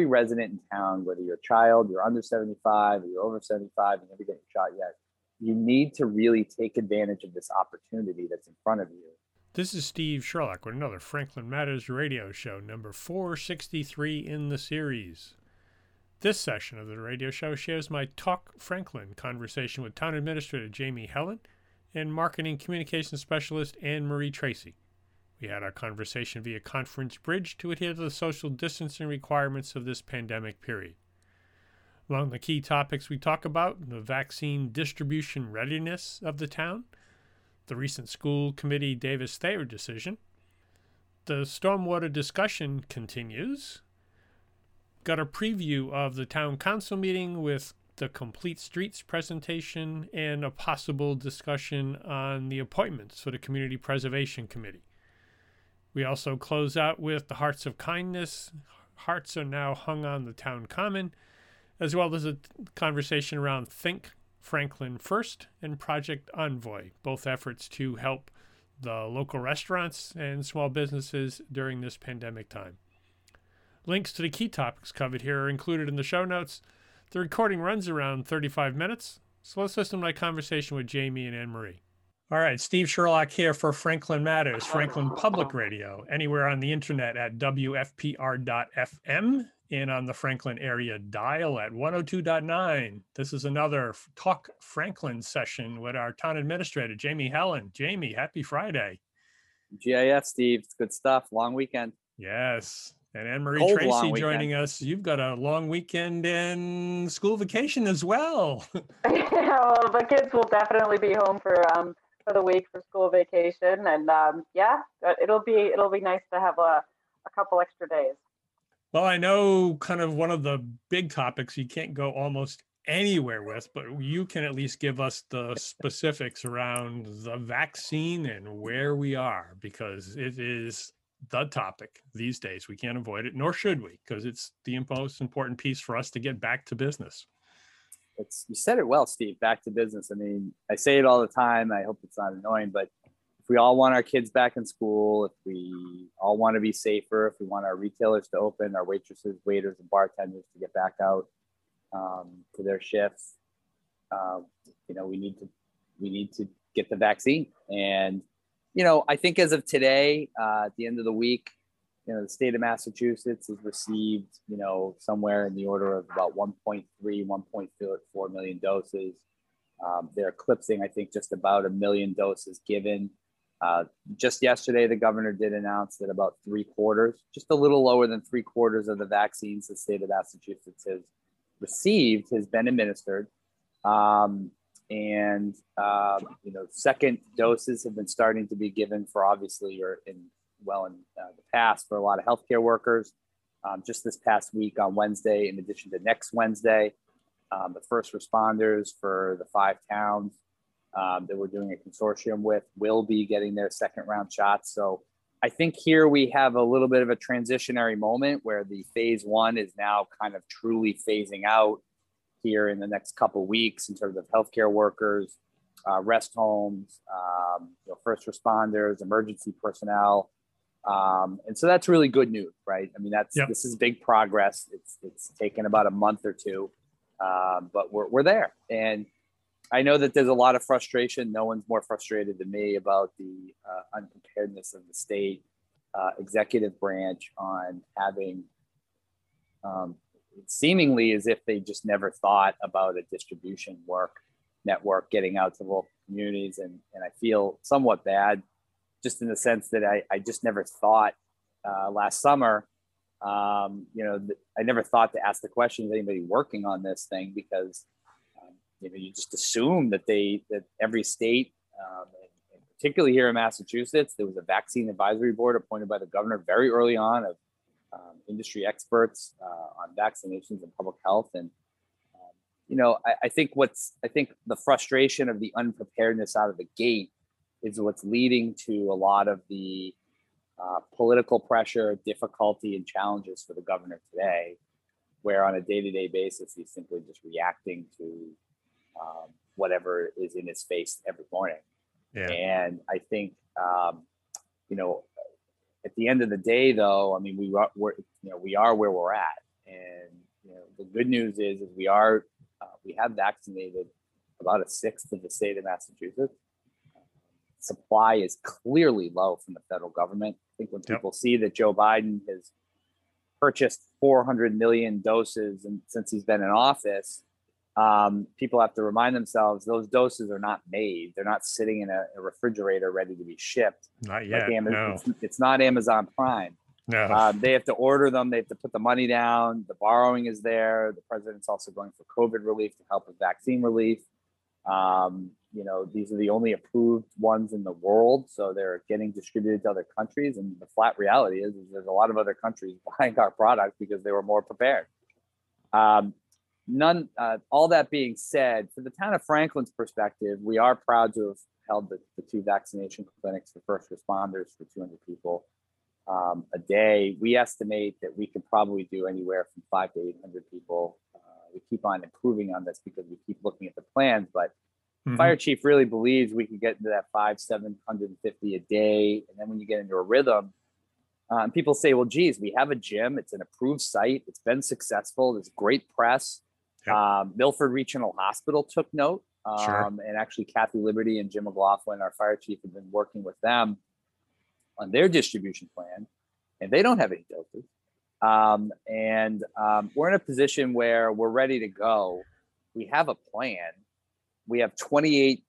every resident in town, whether you're a child, you're under 75, or you're over 75, and never get your shot yet, you need to really take advantage of this opportunity that's in front of you. This is Steve Sherlock with another Franklin Matters radio show, number 463 in the series. This session of the radio show shares my Talk Franklin conversation with Town Administrator Jamie Hellen and Marketing Communications Specialist Anne Marie Tracy. We had our conversation via conference bridge to adhere to the social distancing requirements of this pandemic period. Among the key topics we talk about, the vaccine distribution readiness of the town, the recent school committee Davis Thayer decision, the stormwater discussion continues, got a preview of the town council meeting with the complete streets presentation and a possible discussion on the appointments for the community preservation committee. We also close out with the Hearts of Kindness. Hearts are now hung on the town common, as well as a conversation around Think Franklin First and Project Envoy, both efforts to help the local restaurants and small businesses during this pandemic time. Links to the key topics covered here are included in the show notes. The recording runs around 35 minutes, so let's listen to my conversation with Jamie and Anne Marie. All right, Steve Sherlock here for Franklin Matters, Franklin Public Radio, anywhere on the internet at WFPR.FM and on the Franklin area dial at 102.9. This is another Talk Franklin session with our town administrator, Jamie Hellen. Jamie, happy Friday. GIF, Steve. It's good stuff. Long weekend. Yes. And Anne Marie Tracy joining us. You've got a long weekend and school vacation as well. yeah, well, the kids will definitely be home for um, for the week for school vacation, and um, yeah, it'll be it'll be nice to have a, a couple extra days. Well, I know kind of one of the big topics you can't go almost anywhere with, but you can at least give us the specifics around the vaccine and where we are because it is the topic these days. We can't avoid it, nor should we, because it's the most important piece for us to get back to business. It's you said it well, Steve. Back to business. I mean, I say it all the time. I hope it's not annoying, but if we all want our kids back in school, if we all want to be safer, if we want our retailers to open, our waitresses, waiters, and bartenders to get back out um, to their shifts, uh, you know, we need to we need to get the vaccine and you know, I think as of today, uh, at the end of the week, you know, the state of Massachusetts has received, you know, somewhere in the order of about 1.3, 1.4 million doses. Um, they're eclipsing, I think, just about a million doses given. Uh, just yesterday, the governor did announce that about three quarters, just a little lower than three quarters of the vaccines the state of Massachusetts has received has been administered. Um, and um, you know second doses have been starting to be given for obviously or in well in past for a lot of healthcare workers um, just this past week on wednesday in addition to next wednesday um, the first responders for the five towns um, that we're doing a consortium with will be getting their second round shots so i think here we have a little bit of a transitionary moment where the phase one is now kind of truly phasing out here in the next couple weeks in terms of healthcare workers, uh, rest homes, um, you know, first responders, emergency personnel. Um, and so that's really good news, right? I mean, that's yep. this is big progress. It's it's taken about a month or two, um, but we're we're there. And I know that there's a lot of frustration. No one's more frustrated than me about the uh, unpreparedness of the state uh, executive branch on having um, seemingly as if they just never thought about a distribution work network getting out to local communities. And, and I feel somewhat bad just in the sense that I, I just never thought uh, last summer, um, you know, th- I never thought to ask the question, is anybody working on this thing? Because, um, you know, you just assume that they, that every state, um, and particularly here in Massachusetts, there was a vaccine advisory board appointed by the governor very early on of um, industry experts uh, on vaccinations and public health. And, um, you know, I, I, think what's, I think the frustration of the unpreparedness out of the gate is what's leading to a lot of the uh, political pressure, difficulty, and challenges for the governor today, where on a day to day basis, he's simply just reacting to um, whatever is in his face every morning. Yeah. And I think, um, you know, at the end of the day, though, I mean, we are, we're, you know, we are where we're at, and the good news is, is we are uh, we have vaccinated about a sixth of the state of Massachusetts. Supply is clearly low from the federal government. I think when Yep. people see that Joe Biden has purchased 400 million doses and since he's been in office, um, people have to remind themselves those doses are not made. They're not sitting in a, a refrigerator ready to be shipped. Not yet. Like Amazon, no. it's, it's not Amazon Prime. No. Um, they have to order them. They have to put the money down. The borrowing is there. The president's also going for COVID relief to help with vaccine relief. Um, you know, these are the only approved ones in the world, so they're getting distributed to other countries. And the flat reality is, is there's a lot of other countries buying our product because they were more prepared. Um, none. Uh, all that being said, for the town of Franklin's perspective, we are proud to have held the, the two vaccination clinics for first responders for 200 people um, a day. We estimate that we could probably do anywhere from five to 800 people. Uh, we keep on improving on this because we keep looking at the plans, but Mhm. fire chief really believes we can get into that five, 750 a day. And then when you get into a rhythm, um, people say, well, geez, we have a gym. It's an approved site. It's been successful. There's great press. Yep. Um, Milford Regional Hospital took note. Um, Sure. And actually, Kathy Liberty and Jim McLaughlin, our fire chief, have been working with them on their distribution plan, and they don't have any doses. Um, and um, we're in a position where we're ready to go. We have a plan. We have 28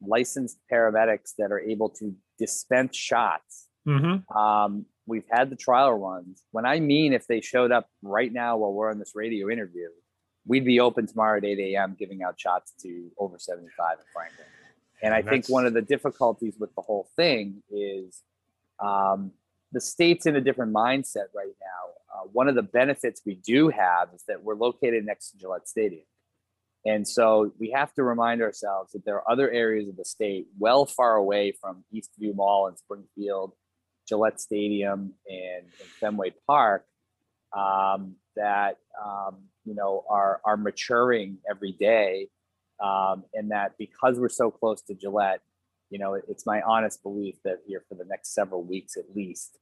licensed paramedics that are able to dispense shots. Mhm. Um, we've had the trial runs. When I mean if they showed up right now while we're on this radio interview, we'd be open tomorrow at 8 a.m. giving out shots to over 75 in Franklin. And I think one of the difficulties with the whole thing is um, the state's in a different mindset right now. Uh, one of the benefits we do have is that we're located next to Gillette Stadium. And so we have to remind ourselves that there are other areas of the state well far away from Eastfield Mall and Springfield, Gillette Stadium, and, and Fenway Park um, that um, you know are are maturing every day, um, and that because we're so close to Gillette, you know, it- it's my honest belief that here for the next several weeks at least,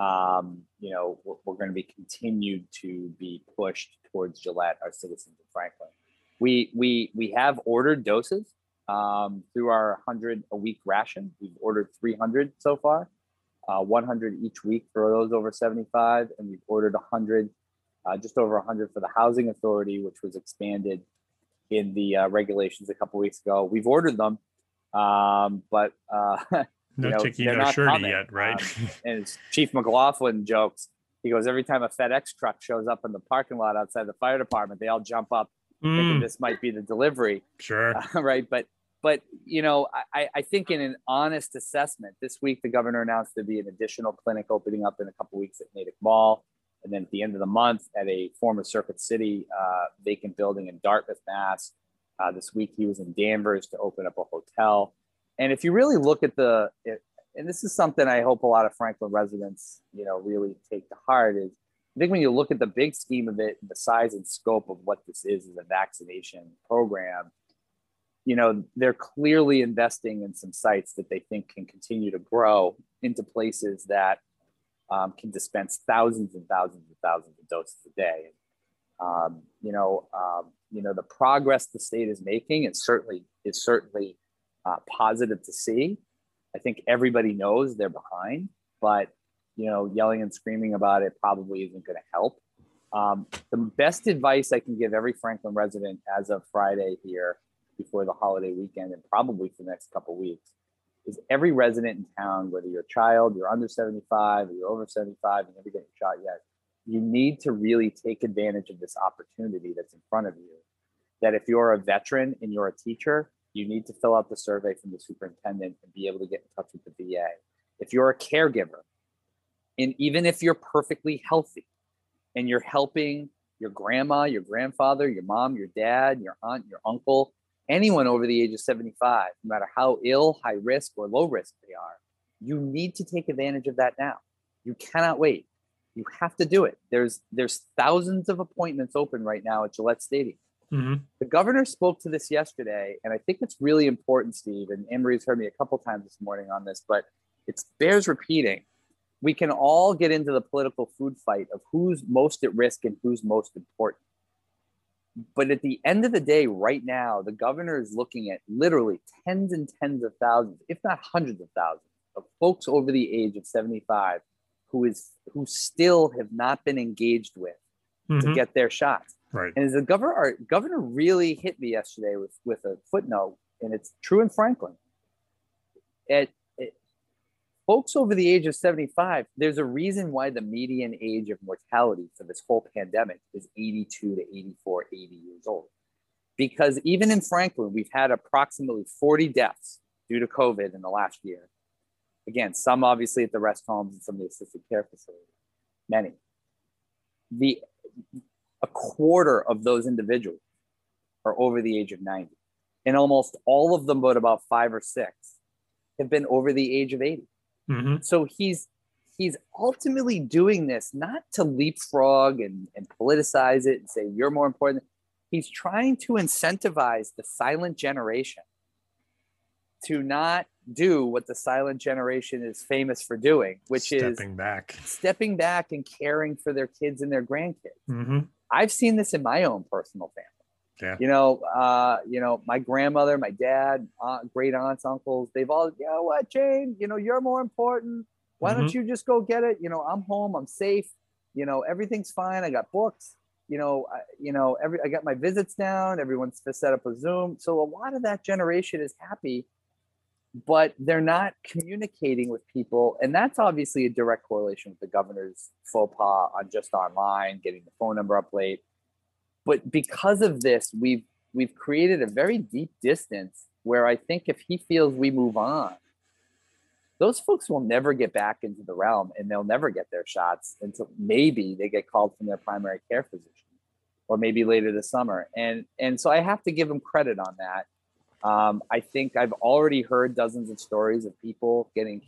um, you know, we're, we're going to be continued to be pushed towards Gillette, our citizens in Franklin. We we we have ordered doses um, through our hundred a week ration. We've ordered 300 so far, uh, 100 each week for those over 75, and we've ordered 100, uh, just over 100 for the housing authority, which was expanded in the uh, regulations a couple weeks ago. We've ordered them, um, but uh, No know, no shirty coming. yet, right? Um, and Chief McLaughlin jokes, he goes, every time a FedEx truck shows up in the parking lot outside the fire department, they all jump up Mm, this might be the delivery, sure. right? But but you know, I, I think in an honest assessment, this week the governor announced there'd be an additional clinic opening up in a couple weeks at Natick Mall, and then at the end of the month at a former Circuit City uh, vacant building in Dartmouth, Mass. Uh, this week he was in Danvers to open up a hotel, and if you really look at the, it, and this is something I hope a lot of Franklin residents, you know, really take to heart is I think when you look at the big scheme of it, the size and scope of what this is as a vaccination program, you know, they're clearly investing in some sites that they think can continue to grow into places that um, can dispense thousands and thousands and thousands of doses a day. Um, you know, um, you know, the progress the state is making is certainly is certainly uh, positive to see. I think everybody knows they're behind, but you know, yelling and screaming about it probably isn't going to help. Um, the best advice I can give every Franklin resident as of Friday here before the holiday weekend and probably for the next couple weeks is every resident in town, whether you're a child, you're under 75, or you're over 75, and never get shot yet, you need to really take advantage of this opportunity that's in front of you. That if you're a veteran and you're a teacher, you need to fill out the survey from the superintendent and be able to get in touch with the VA. If you're a caregiver, and even if you're perfectly healthy and you're helping your grandma, your grandfather, your mom, your dad, your aunt, your uncle, anyone over the age of 75, no matter how ill, high risk, or low risk they are, you need to take advantage of that now. You cannot wait. You have to do it. There's there's thousands of appointments open right now at Gillette Stadium. Mhm. The governor spoke to this yesterday, and I think it's really important, Steve. And Anne Marie's heard me a couple times this morning on this, but it bears repeating. We can all get into the political food fight of who's most at risk and who's most important. But at the end of the day, right now, the governor is looking at literally tens and tens of thousands, if not hundreds of thousands, of folks over the age of 75 who is who still have not been engaged with mm-hmm. to get their shots. Right. And as the governor, our governor really hit me yesterday with with a footnote, and it's true in Franklin. At folks over the age of 75, there's a reason why the median age of mortality for this whole pandemic is 82 to 84, 80 years old. Because even in Franklin, we've had approximately 40 deaths due to COVID in the last year. Again, some obviously at the rest homes and some of the assisted care facilities, many. The a quarter of those individuals are over the age of 90. And almost all of them, but about five or six, have been over the age of 80. Mm-hmm. So he's he's ultimately doing this not to leapfrog and, and politicize it and say you're more important. He's trying to incentivize the silent generation to not do what the silent generation is famous for doing, which stepping is stepping back, stepping back and caring for their kids and their grandkids. Mm-hmm. I've seen this in my own personal family. Yeah. You know, uh, you know, my grandmother, my dad, aunt, great aunts, uncles, they've all, you know what, Jane, you know, you're more important. Why mm-hmm. don't you just go get it? You know, I'm home, I'm safe. You know, everything's fine. I got books. You know, I, you know, every I got my visits down. Everyone's set up a Zoom. So a lot of that generation is happy, but they're not communicating with people, and that's obviously a direct correlation with the governor's faux pas on just online, getting the phone number up late but because of this, we've we've created a very deep distance where I think if he feels we move on, those folks will never get back into the realm and they'll never get their shots until maybe they get called from their primary care physician or maybe later this summer. And and so I have to give him credit on that. Um, I think I've already heard dozens of stories of people getting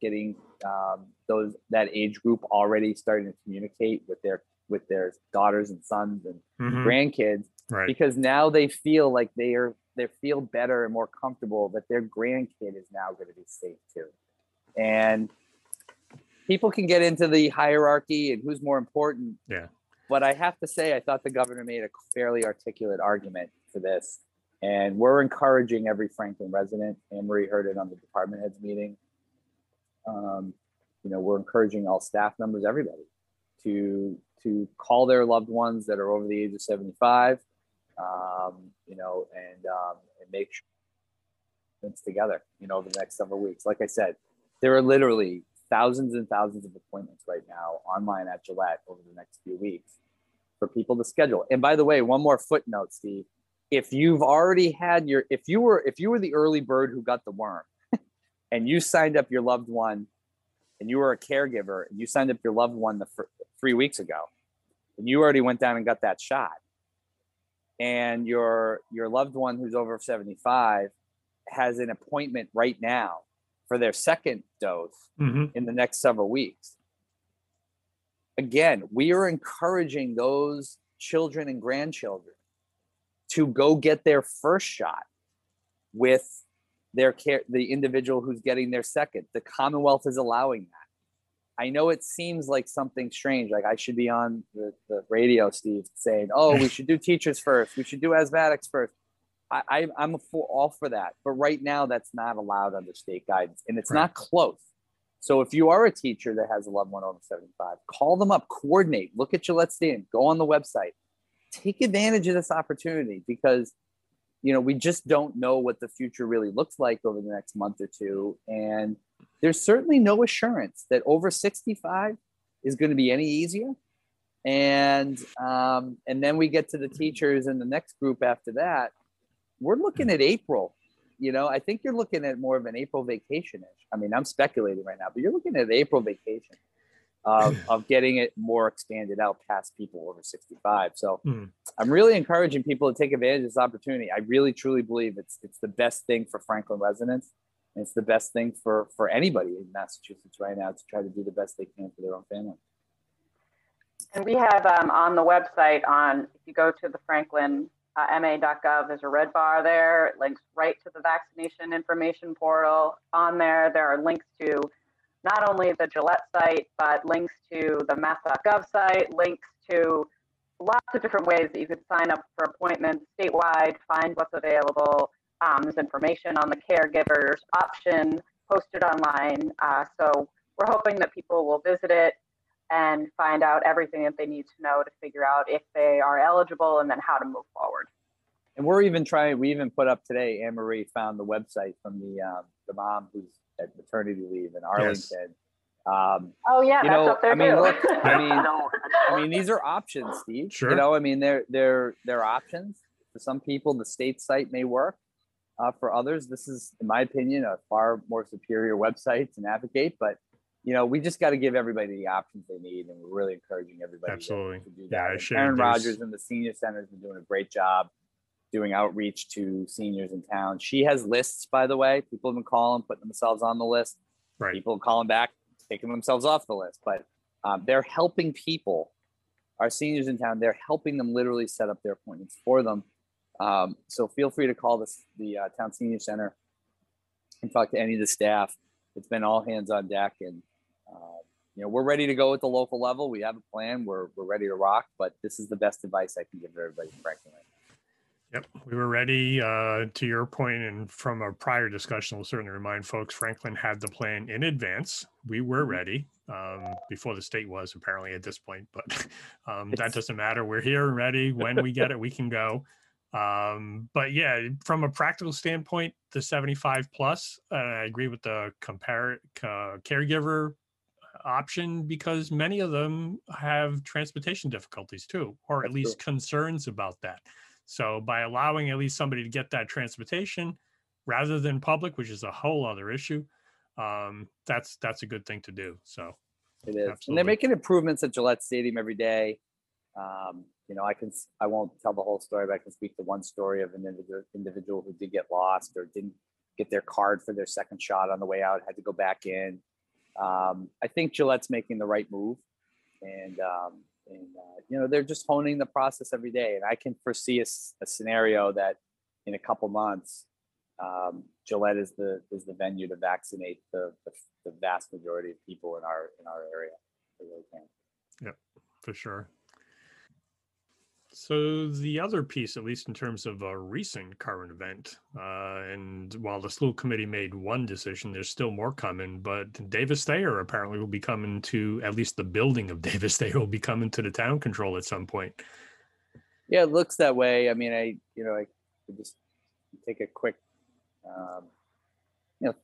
getting um, those that age group already starting to communicate with their with their daughters and sons and mm-hmm. grandkids right. because now they feel like they are they feel better and more comfortable that their grandkid is now going to be safe too. And people can get into the hierarchy and who's more important. Yeah. But i have to say i thought the governor made a fairly articulate argument for this. And we're encouraging every franklin resident. Anne marie heard it on the department heads meeting. Um, you know we're encouraging all staff members everybody to to call their loved ones that are over the age of 75, um, you know, and, um, and make sure it's together, you know, over the next several weeks. Like I said, there are literally thousands and thousands of appointments right now online at Gillette over the next few weeks for people to schedule. And by the way, one more footnote, Steve. If you've already had your, if you were, if you were the early bird who got the worm and you signed up your loved one and you were a caregiver and you signed up your loved one the three weeks ago and you already went down and got that shot. And your your loved one who's over 75 has an appointment right now for their second dose mm-hmm. in the next several weeks. Again we are encouraging those children and grandchildren to go get their first shot with their care the individual who's getting their second. The commonwealth is allowing that I know it seems like something strange. Like I should be on the, the radio, Steve, saying, "Oh, we should do teachers first. We should do asthmatics first. I, I I'm for, all for that, but right now that's not allowed under state guidance, and it's right. not close. So if you are a teacher that has a loved one over 75, call them up, coordinate, look at Gillette Stadium, go on the website, take advantage of this opportunity because you know we just don't know what the future really looks like over the next month or two, and there's certainly no assurance that over 65 is going to be any easier. And um, and then we get to the teachers and the next group after that. We're looking at April. You know, I think you're looking at more of an April vacation ish. I mean, I'm speculating right now, but you're looking at April vacation of, of getting it more expanded out past people over 65. So mm. I'm really encouraging people to take advantage of this opportunity. I really truly believe it's it's the best thing for Franklin residents it's the best thing for for anybody in Massachusetts right now to try to do the best they can for their own family. And we have um, on the website on if you go to the Franklin uh, ma.gov, there's a red bar there. It links right to the vaccination information portal. On there, there are links to not only the Gillette site, but links to the mass.gov site, links to lots of different ways that you could sign up for appointments statewide, find what's available. Um, there's information on the caregivers option posted online. Uh, so we're hoping that people will visit it and find out everything that they need to know to figure out if they are eligible and then how to move forward. And we're even trying. We even put up today. Anne Marie found the website from the um, the mom who's at maternity leave in Arlington. Um, Oh yeah, you that's know, up there I mean, too. look, I mean, I mean, these are options, Steve. Sure. You know, I mean, they're they're they're options. For some people, the state site may work. Uh, for others, this is, in my opinion, a far more superior website to navigate. But you know, we just got to give everybody the options they need, and we're really encouraging everybody to- Absolutely. to, do that. Shared Erin Rogers and the senior center has been doing a great job doing outreach to seniors in town. She has lists, by the way. People have been calling, putting themselves on the list Right. people calling back, taking themselves off the list, but um, they're helping people. Our seniors in town, they're helping them literally set up their appointments for them. Um, so feel free to call this the uh, town senior center and talk to any of the staff. It's been all hands on deck, and uh, you know we're ready to go at the local level. We have a plan. We're we're ready to rock. But this is the best advice I can give everybody, frankly. Yep, we were ready. Uh, to your point, and from a prior discussion, we'll certainly remind folks Franklin had the plan in advance. We were Mhm. ready um, before the state was apparently at this point, but um, that doesn't matter. We're here and ready. When we get it, we can go. Um, but yeah, from a practical standpoint, the 75 plus, uh, I agree with the compare uh, caregiver option because many of them have transportation difficulties too, or at least concerns about that. So by allowing at least somebody to get that transportation rather than public, which is a whole other issue, um, that's that's a good thing to do. So It is, and they're making improvements at Gillette Stadium every day. Um, you know, I can, I won't tell the whole story, but I can speak to one story of an individual, who did get lost or didn't get their card for their second shot on the way out, had to go back in. Um, I think Gillette's making the right move, and um, and uh, you know they're just honing the process every day. And I can foresee a scenario that in a couple months, um, Gillette is the is the venue to vaccinate the, the the vast majority of people in our in our area. Really can. for sure. So the other piece, at least in terms of a recent current event, uh, and while the school committee made one decision, there's still more coming. But Davis Thayer apparently will be coming to at least the building of Davis Thayer will be coming to the town control at some point. Yeah, it looks that way. I mean, I you know I could just take a quick, um, you know,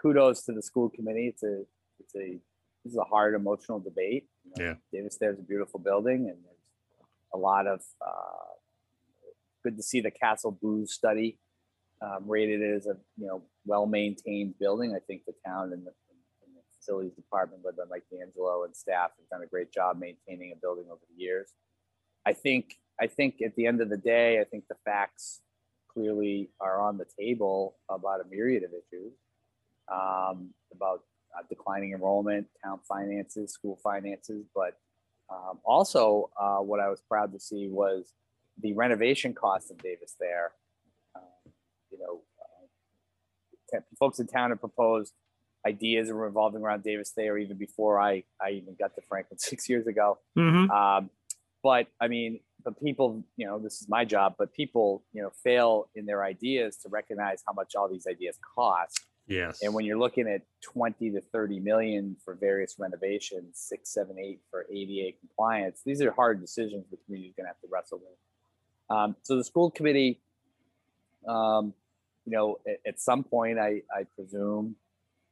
kudos to the school committee. It's a it's a this is a hard emotional debate. You know, Yeah. Davis Thayer's a beautiful building, and a lot of uh, good to see the Castle Blues study um, rated it as a you know well maintained building. I think the town and the, and the facilities department, led by Mike D'Angelo and staff, have done a great job maintaining a building over the years. I think I think at the end of the day, I think the facts clearly are on the table about a myriad of issues um, about uh, declining enrollment, town finances, school finances, but um, also uh, what I was proud to see was the renovation costs of Davis Thayer. Um, you know, uh, folks in town have proposed ideas revolving around Davis Thayer even before I, I even got to Franklin six years ago. Mm-hmm. Um, but I mean, but people, you know, this is my job, but people, you know, fail in their ideas to recognize how much all these ideas cost. Yes. And when you're looking at 20 to 30 million for various renovations, six, seven, eight for ADA compliance, these are hard decisions the community's going to have to wrestle with. Um, so the school committee, um, you know, at, at some point, I, I presume,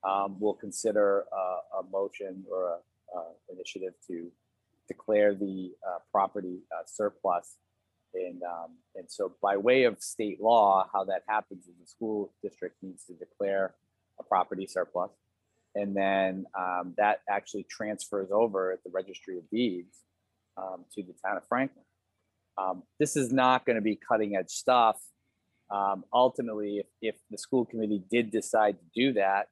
um, will consider a, a motion or a, a initiative to declare the uh, property uh, surplus. And, um, and so by way of state law, how that happens is the school district needs to declare a property surplus. And then um, that actually transfers over at the registry of deeds um, to the town of Franklin. Um, this is not going to be cutting edge stuff. Um, ultimately, if, if the school committee did decide to do that,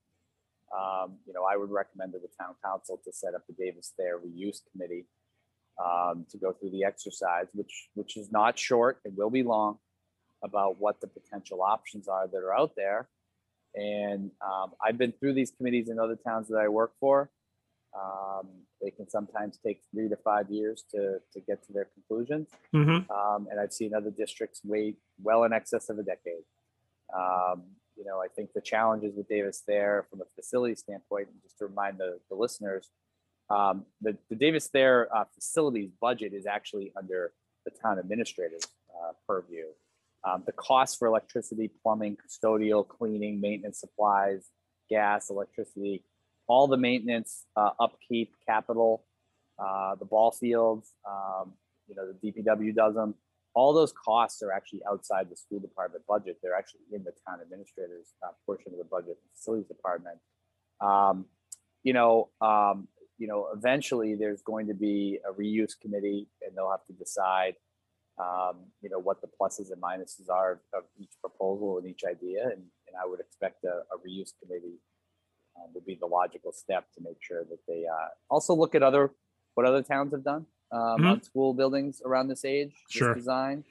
um, you know, I would recommend to the town council to set up the Davis Thayer Reuse Committee um, to go through the exercise, which which is not short. It will be long about what the potential options are that are out there. And um, I've been through these committees in other towns that I work for. Um, they can sometimes take three to five years to, to get to their conclusions. Mm-hmm. Um, and I've seen other districts wait well in excess of a decade. Um, you know, I think the challenges with Davis Thayer from a facility standpoint, and just to remind the, the listeners, um, the, the Davis Thayer uh, facilities budget is actually under the town administrator's uh, purview. Um, the costs for electricity, plumbing, custodial, cleaning, maintenance supplies, gas, electricity, all the maintenance, uh, upkeep, capital, uh, the ball fields, um, you know, the DPW does them. All those costs are actually outside the school department budget. They're actually in the town administrator's uh, portion of the budget, facilities department. Um, you know, um, you know, eventually there's going to be a reuse committee, and they'll have to decide, um, you know, what the pluses and minuses are of each proposal and each idea. And, and I would expect a, a reuse committee uh, would be the logical step to make sure that they uh, also look at other what other towns have done um, Mhm. on school buildings around this age, this design.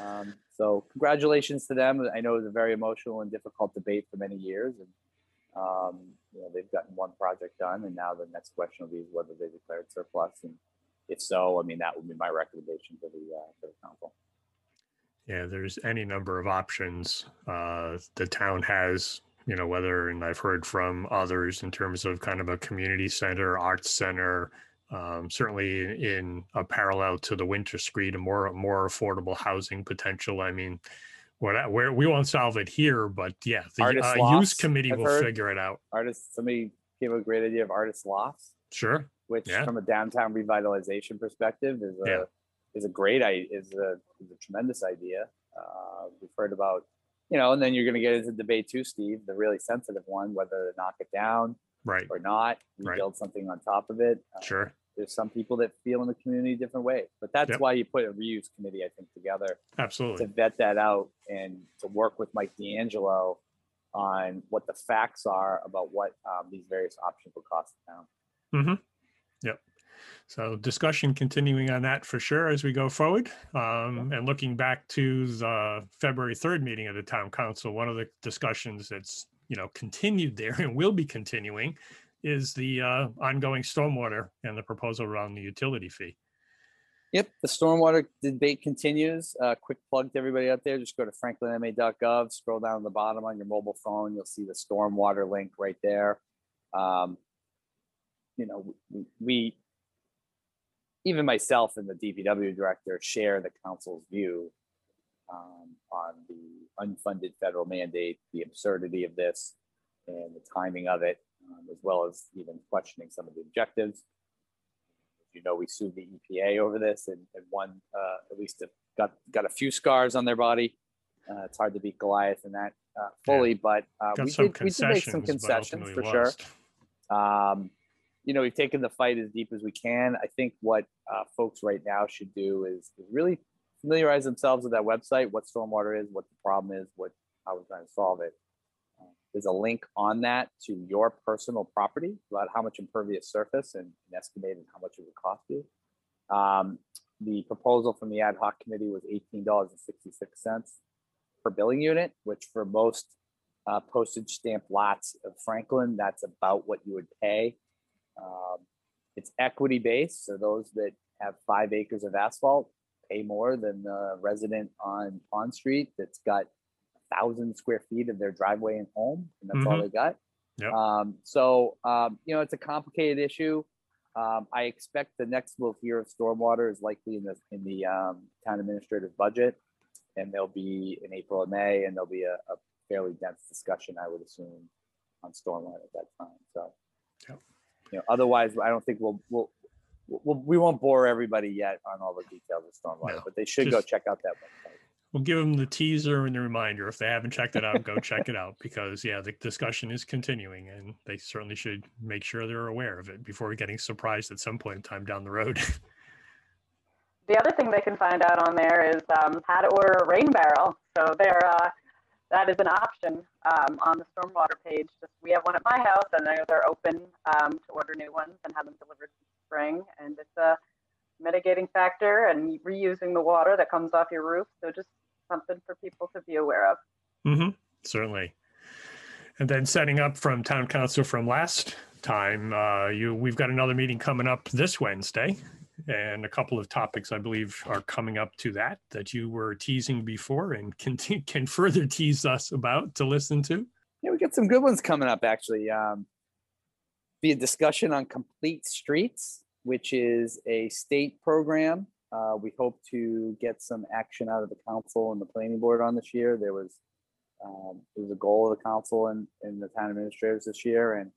Um, so congratulations to them. I know it was a very emotional and difficult debate for many years, and um, you know they've gotten one project done, and now the next question will be whether they declare it surplus, and if so, I mean that would be my recommendation to the uh, to the council. Yeah, there's any number of options uh, the town has, you know, whether, and I've heard from others in terms of kind of a community center, arts center, um, certainly in a parallel to the Winter Street, a more more affordable housing potential. I mean, what where we won't solve it here, but yeah, the uh, use committee I've will heard. figure it out. Artists, somebody gave a great idea of artist lofts. Sure. Which Yeah. from a downtown revitalization perspective is a Yeah. is a great is a is a tremendous idea. Uh, we've heard about you know, and then you're going to get into debate too, Steve, the really sensitive one, whether to knock it down Right. or not, Right. rebuild something on top of it. Uh, Sure. There's some people that feel in the community a different way, but that's Yep. why you put a reuse committee, I think, together Absolutely. to vet that out and to work with Mike D'Angelo on what the facts are about what um, these various options will cost the town. Mm-hmm. Yep. So discussion continuing on that for sure as we go forward. Um, and looking back to the February 3rd meeting of the town council, one of the discussions that's, you know, continued there and will be continuing is the uh, ongoing stormwater and the proposal around the utility fee. Yep, the stormwater debate continues. Uh, quick plug to everybody out there, just go to franklinma.gov, scroll down to the bottom on your mobile phone, you'll see the stormwater link right there. Um, you know, we, we, even myself and the DPW director share the council's view um, on the unfunded federal mandate, the absurdity of this and the timing of it, um, as well as even questioning some of the objectives you know, we sued the EPA over this and, and one, uh, at least got, got a few scars on their body. Uh, it's hard to beat Goliath in that, uh, fully, but, uh, we did, we did make some concessions for sure. Um, you know, we've taken the fight as deep as we can. I think what, uh, folks right now should do is, is really familiarize themselves with that website, what stormwater is, what the problem is, what, how we're trying to solve it. Uh, There's a link on that to your personal property about how much impervious surface and, and estimated how much it would cost you. Um, the proposal from the ad hoc committee was eighteen dollars and sixty-six cents per billing unit, which for most uh, postage stamp lots of Franklin, that's about what you would pay. Um, it's equity based, so those that have five acres of asphalt pay more than the resident on Pond Street that's got a thousand square feet of their driveway and home, and that's all Mhm. they got. Yep. Um, so um, you know, it's a complicated issue. Um, I expect the next we'll hear of stormwater is likely in the in the um, town administrative budget, and there'll be in April and May, and there'll be a, a fairly dense discussion, I would assume, on stormwater at that time. So, Yep. You know, otherwise, I don't think we'll we'll. We'll, we won't bore everybody yet on all the details of stormwater, No, but they should go check out that website. We'll give them the teaser and the reminder. If they haven't checked it out, go check it out because yeah, the discussion is continuing and they certainly should make sure they're aware of it before getting surprised at some point in time down the road. The other thing they can find out on there is um, how to order a rain barrel. So there, uh, that is an option um, on the stormwater page. Just we have one at my house, and they're, open um, to order new ones and have them delivered in spring. And it's a mitigating factor and reusing the water that comes off your roof. So just something for people to be aware of. hmm certainly. And then setting up from town council from last time. Uh, you, we've got another meeting coming up this Wednesday, and a couple of topics I believe are coming up to that that you were teasing before and can can further tease us about to listen to. Yeah, we got some good ones coming up actually. Um, be a discussion on complete streets, which is a state program. Uh, we hope to get some action out of the council and the planning board on this year. There was um, it was a goal of the council and, and the town administrators this year, and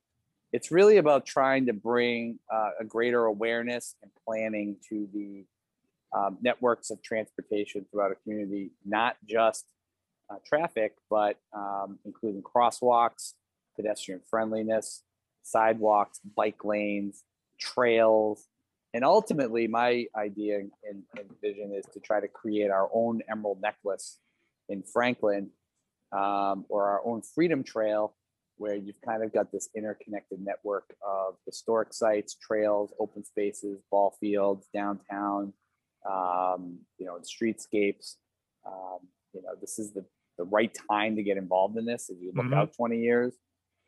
it's really about trying to bring uh, a greater awareness and planning to the um, networks of transportation throughout a community, not just uh, traffic, but um, including crosswalks, pedestrian friendliness, sidewalks, bike lanes, trails. And ultimately, my idea and, and vision is to try to create our own emerald necklace in Franklin um, or our own freedom trail, where you've kind of got this interconnected network of historic sites, trails, open spaces, ball fields, downtown, um, you know, and streetscapes. Um, you know, this is the, the right time to get involved in this. If you look Mhm. out 20 years,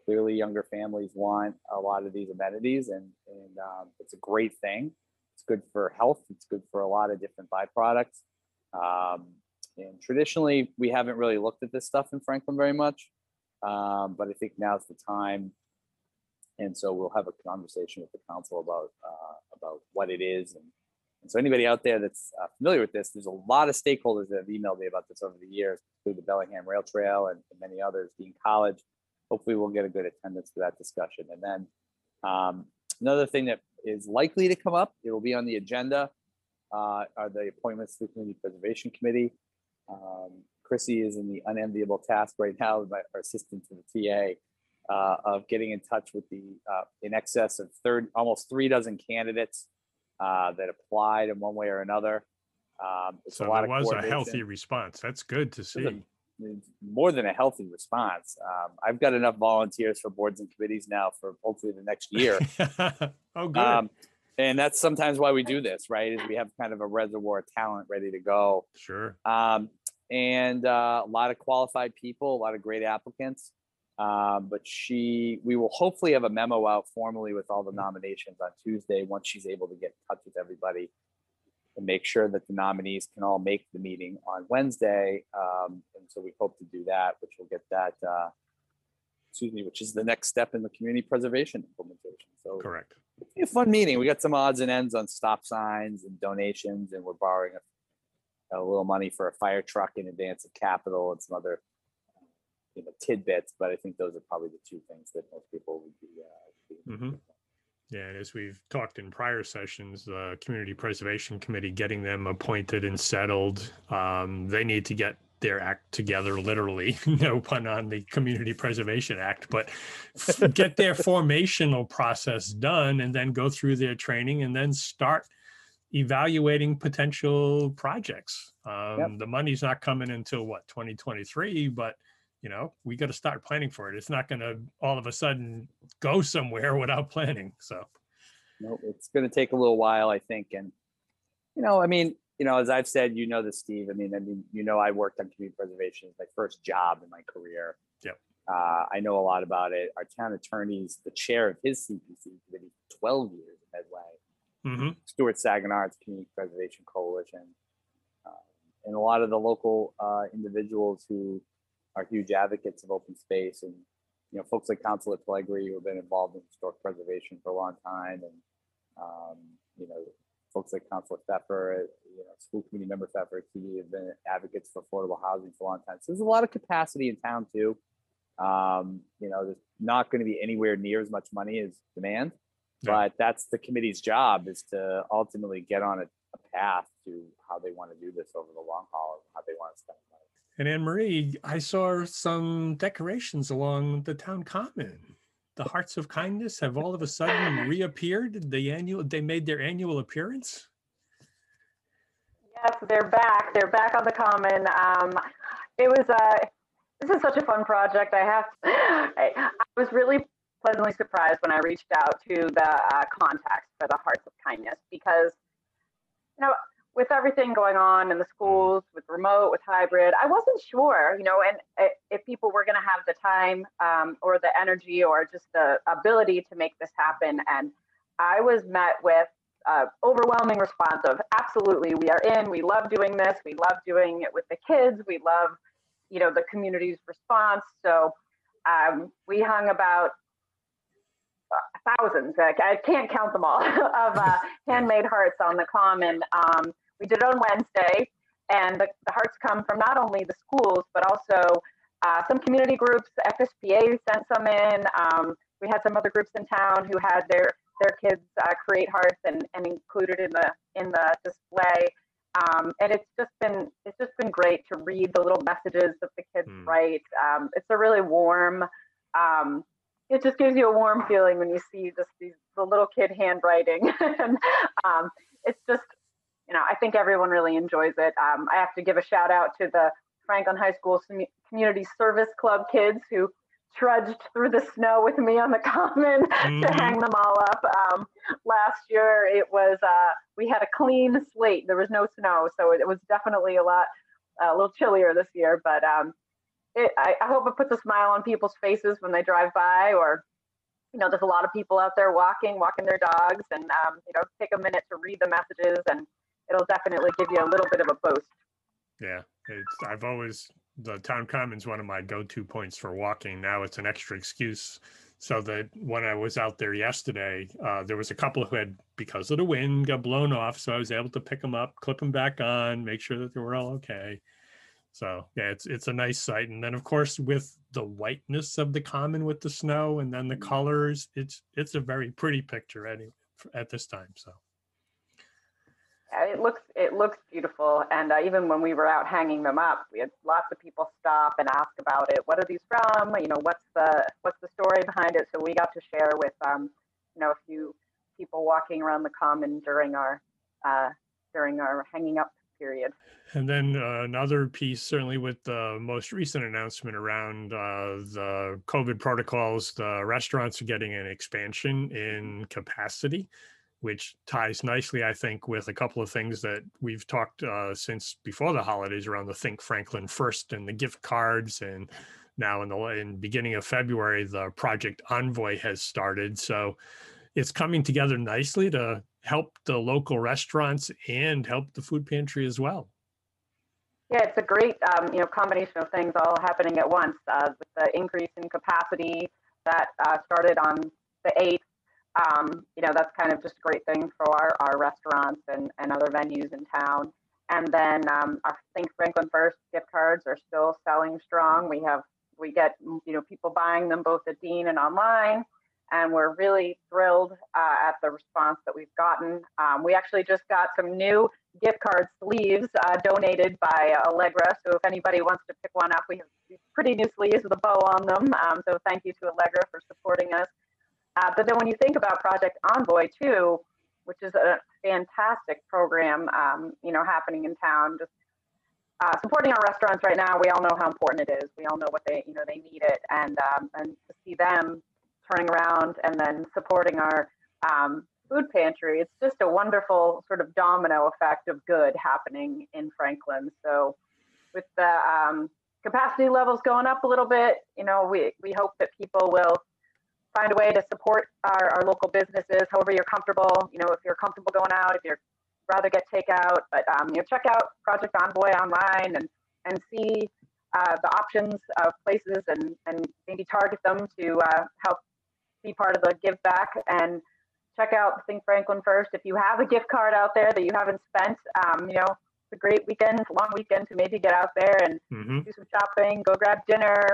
clearly younger families want a lot of these amenities and, and um, it's a great thing. It's good for health. It's good for a lot of different byproducts. Um, and traditionally, we haven't really looked at this stuff in Franklin very much. Um, but I think now's the time. And so we'll have a conversation with the council about, uh, about what it is. And, and so anybody out there that's uh, familiar with this, there's a lot of stakeholders that have emailed me about this over the years, through the Bellingham Rail Trail and and many others, Dean College. Hopefully we'll get a good attendance to that discussion. And then um, another thing that is likely to come up, it will be on the agenda, uh, are the appointments to the Community Preservation Committee. Um, Chrissy is in the unenviable task right now, my our assistant to the TA, uh, of getting in touch with the, uh, in excess of third, almost three dozen candidates uh, that applied in one way or another. Um, So a lot there of was a healthy response. That's good to a- see. more than a healthy response. Um, I've got enough volunteers for boards and committees now for hopefully the next year. oh, good. um, and that's sometimes why we do this, right? Is we have kind of a reservoir of talent ready to go. sure. Um, and uh, a lot of qualified people, a lot of great applicants. Um, but she, we will hopefully have a memo out formally with all the nominations on Tuesday once she's able to get in touch with everybody and make sure that the nominees can all make the meeting on Wednesday. Um, and so we hope to do that, which will get that, uh, excuse me, which is the next step in the community preservation implementation. So Correct. it'll be a fun meeting. We got some odds and ends on stop signs and donations, and we're borrowing a, a little money for a fire truck in advance of capital and some other you know tidbits. But I think those are probably the two things that most people would be. Uh, Mhm. Yeah, and as we've talked in prior sessions, the Community Preservation Committee, getting them appointed and settled, um, they need to get their act together, literally, no pun on the Community Preservation Act, but get their formational process done and then go through their training and then start evaluating potential projects. Um, The money's not coming until what, 2023, but you know, we got to start planning for it. It's not going to all of a sudden go somewhere without planning. So, no, it's going to take a little while, I think. And you know, I mean, you know, as I've said, you know this, Steve. I mean, I mean, you know, I worked on community preservation as my first job in my career. Yep. Uh, I know a lot about it. Our town attorney's the chair of his CPC committee, for 12 years in Medway. Mhm, Stuart Saginor's Community Preservation Coalition, um, and a lot of the local uh, individuals who are huge advocates of open space, and you know, folks like Councilor Pellegri who have been involved in historic preservation for a long time, and um, you know, folks like Councilor Pfeffer, you know, school committee member Pfeffer, he have been advocates for affordable housing for a long time. So there's a lot of capacity in town too. Um, you know, there's not going to be anywhere near as much money as demand Yeah. but that's the committee's job is to ultimately get on a, a path to how they want to do this over the long haul, and how they want to spend money. And Anne Marie, I saw some decorations along the town common. The Hearts of Kindness have all of a sudden reappeared. The annual, they made their annual appearance. Yes, they're back. They're back on the common. Um, it was uh, this is such a fun project. I have. I, I was really pleasantly surprised when I reached out to the uh, contacts for the Hearts of Kindness because, you know, with everything going on in the schools, with remote, with hybrid, I wasn't sure, you know, and if people were going to have the time um, or the energy or just the ability to make this happen. And I was met with uh, overwhelming response of absolutely, we are in. We love doing this. We love doing it with the kids. We love, you know, the community's response. So um, we hung about uh, thousands, I can't count them all, of uh, handmade hearts on the common. Um, we did it on Wednesday, and the, the, hearts come from not only the schools, but also uh, some community groups. FSPA sent some in. Um, we had some other groups in town who had their their kids uh, create hearts and, and included in the in the display. Um, and it's just been it's just been great to read the little messages that the kids mm. write. Um, it's a really warm. Um, it just gives you a warm feeling when you see just these the little kid handwriting, and um, it's just you know I think everyone really enjoys it. Um, I have to give a shout out to the Franklin High School Community Service Club kids who trudged through the snow with me on the common mm-hmm. to hang them all up. Um, last year, it was uh, we had a clean slate. There was no snow, so it, it was definitely a lot uh, a little chillier this year. But um, it, I, I, hope it puts a smile on people's faces when they drive by, or you know, there's a lot of people out there walking, walking their dogs, and um, you know, take a minute to read the messages, and it'll definitely give you a little bit of a boost. Yeah, it's, I've always the town common's one of my go-to points for walking. Now it's an extra excuse. So that when I was out there yesterday, uh, there was a couple who had, because of the wind, got blown off. So I was able to pick them up, clip them back on, make sure that they were all okay. So yeah, it's it's a nice sight. And then of course with the whiteness of the common with the snow and then the mm-hmm. colors, it's it's a very pretty picture at at this time. So it looks it looks beautiful and uh, even when we were out hanging them up we had lots of people stop and ask about it what are these from you know what's the what's the story behind it so we got to share with um, you know a few people walking around the common during our uh, during our hanging up period and then uh, another piece certainly with the most recent announcement around uh, the covid protocols the restaurants are getting an expansion in capacity which ties nicely, I think, with a couple of things that we've talked uh, since before the holidays around the Think Franklin First and the gift cards, and now in the in beginning of February, the Project Envoy has started. So it's coming together nicely to help the local restaurants and help the food pantry as well. Yeah, it's a great um, you know combination of things all happening at once. Uh, with the increase in capacity that uh, started on the 8th um, you know, that's kind of just a great thing for our, our restaurants and, and other venues in town. And then um, our Think Franklin First gift cards are still selling strong. We have we get you know people buying them both at Dean and online, and we're really thrilled uh, at the response that we've gotten. Um, we actually just got some new gift card sleeves uh, donated by Allegra. So if anybody wants to pick one up, we have pretty new sleeves with a bow on them. Um, so thank you to Allegra for supporting us. Uh, but then when you think about Project Envoy too, which is a fantastic program, um, you know, happening in town, just uh, supporting our restaurants right now. We all know how important it is. We all know what they, you know, they need it, and um, and to see them turning around and then supporting our um, food pantry, it's just a wonderful sort of domino effect of good happening in Franklin. So with the um, capacity levels going up a little bit, you know, we we hope that people will find a way to support our, our local businesses however you're comfortable. You know, if you're comfortable going out, if you're rather get takeout, but um, you know, check out Project Envoy online and and see uh, the options of places and and maybe target them to uh, help be part of the give back and check out Think Franklin first. If you have a gift card out there that you haven't spent, um, you know, it's a great weekend, a long weekend to maybe get out there and mm-hmm. do some shopping, go grab dinner,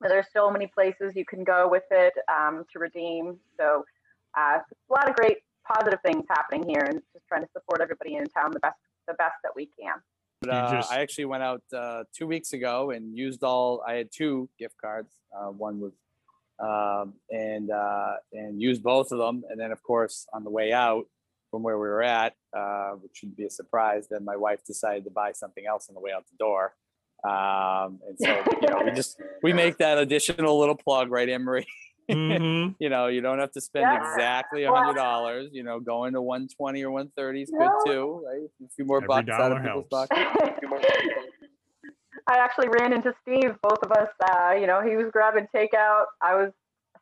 there's so many places you can go with it um, to redeem. So uh, a lot of great positive things happening here, and just trying to support everybody in town the best the best that we can. Uh, just... I actually went out uh, two weeks ago and used all. I had two gift cards. Uh, one was um, and uh, and used both of them. And then, of course, on the way out from where we were at, uh, which should be a surprise, then my wife decided to buy something else on the way out the door. Um, and so, you know, we just, we make that additional little plug, right, Emery? Mhm. you know, you don't have to spend Yeah. exactly a hundred dollars. You know, going to one twenty or one thirty is No. good too, right? A few more Every bucks out of dollar people's helps. pockets. I actually ran into Steve. Both of us, uh, you know, he was grabbing takeout. I was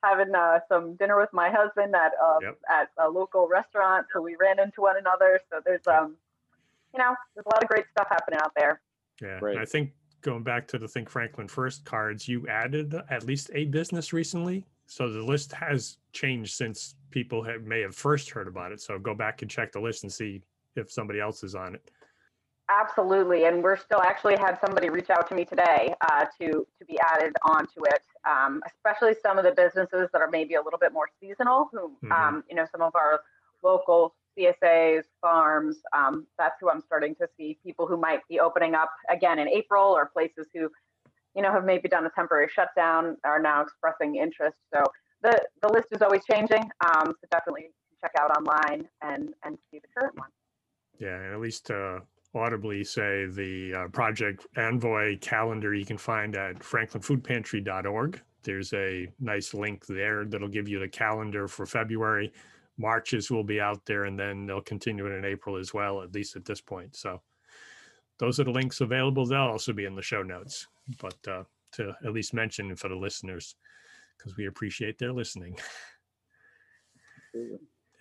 having uh, some dinner with my husband at uh, Yep. at a local restaurant, so we ran into one another. So there's um, you know, there's a lot of great stuff happening out there. Yeah. Right. I think going back to the Think Franklin First cards, you added at least a business recently. So the list has changed since people have, may have first heard about it. So go back and check the list and see if somebody else is on it. Absolutely, and we're still actually had somebody reach out to me today uh, to to be added onto it, um, especially some of the businesses that are maybe a little bit more seasonal. Who, Mhm. um, you know, some of our local CSAs, farms. Um, that's who I'm starting to see people who might be opening up again in April, or places who, you know, have maybe done a temporary shutdown are now expressing interest. So the the list is always changing. Um, so definitely check out online and and see the current one. Yeah. And at least uh, audibly say the uh, Project Envoy calendar you can find at franklinfoodpantry.org. There's a nice link there that'll give you the calendar for February. Marches will be out there and then they'll continue it in April as well, at least at this point. So those are the links available. They'll also be in the show notes, but uh, to at least mention for the listeners, because we appreciate their listening.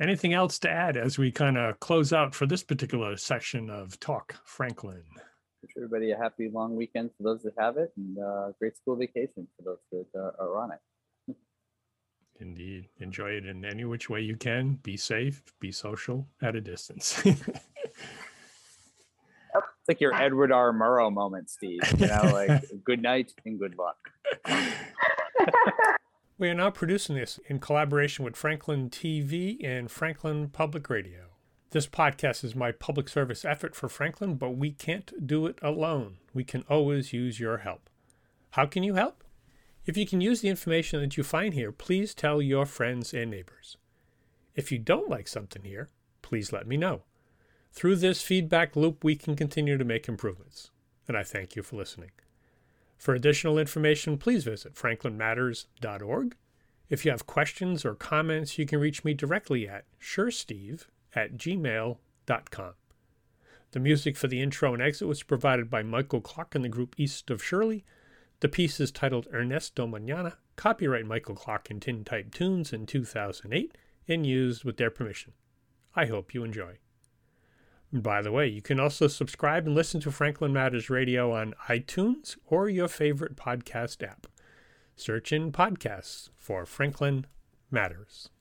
Anything else to add as we kind of close out for this particular section of Talk Franklin? Wish everybody a happy long weekend for those that have it, and uh, great school vacation for those that uh, are on it. Indeed. Enjoy it in any which way you can. Be safe, be social at a distance. It's like your Edward R. Murrow moment, Steve. You know, like good night and good luck. We are now producing this in collaboration with Franklin TV and Franklin Public Radio. This podcast is my public service effort for Franklin, but we can't do it alone. We can always use your help. How can you help? If you can use the information that you find here, please tell your friends and neighbors. If you don't like something here, please let me know. Through this feedback loop, we can continue to make improvements. And I thank you for listening. For additional information, please visit franklinmatters.org. If you have questions or comments, you can reach me directly at shersteve at gmail.com. The music for the intro and exit was provided by Michael Clark and the group East of Shirley. The piece is titled Ernesto Manana, copyright Michael Clark and Tintype Tunes in 2008, and used with their permission. I hope you enjoy. By the way, you can also subscribe and listen to Franklin Matters Radio on iTunes or your favorite podcast app. Search in podcasts for Franklin Matters.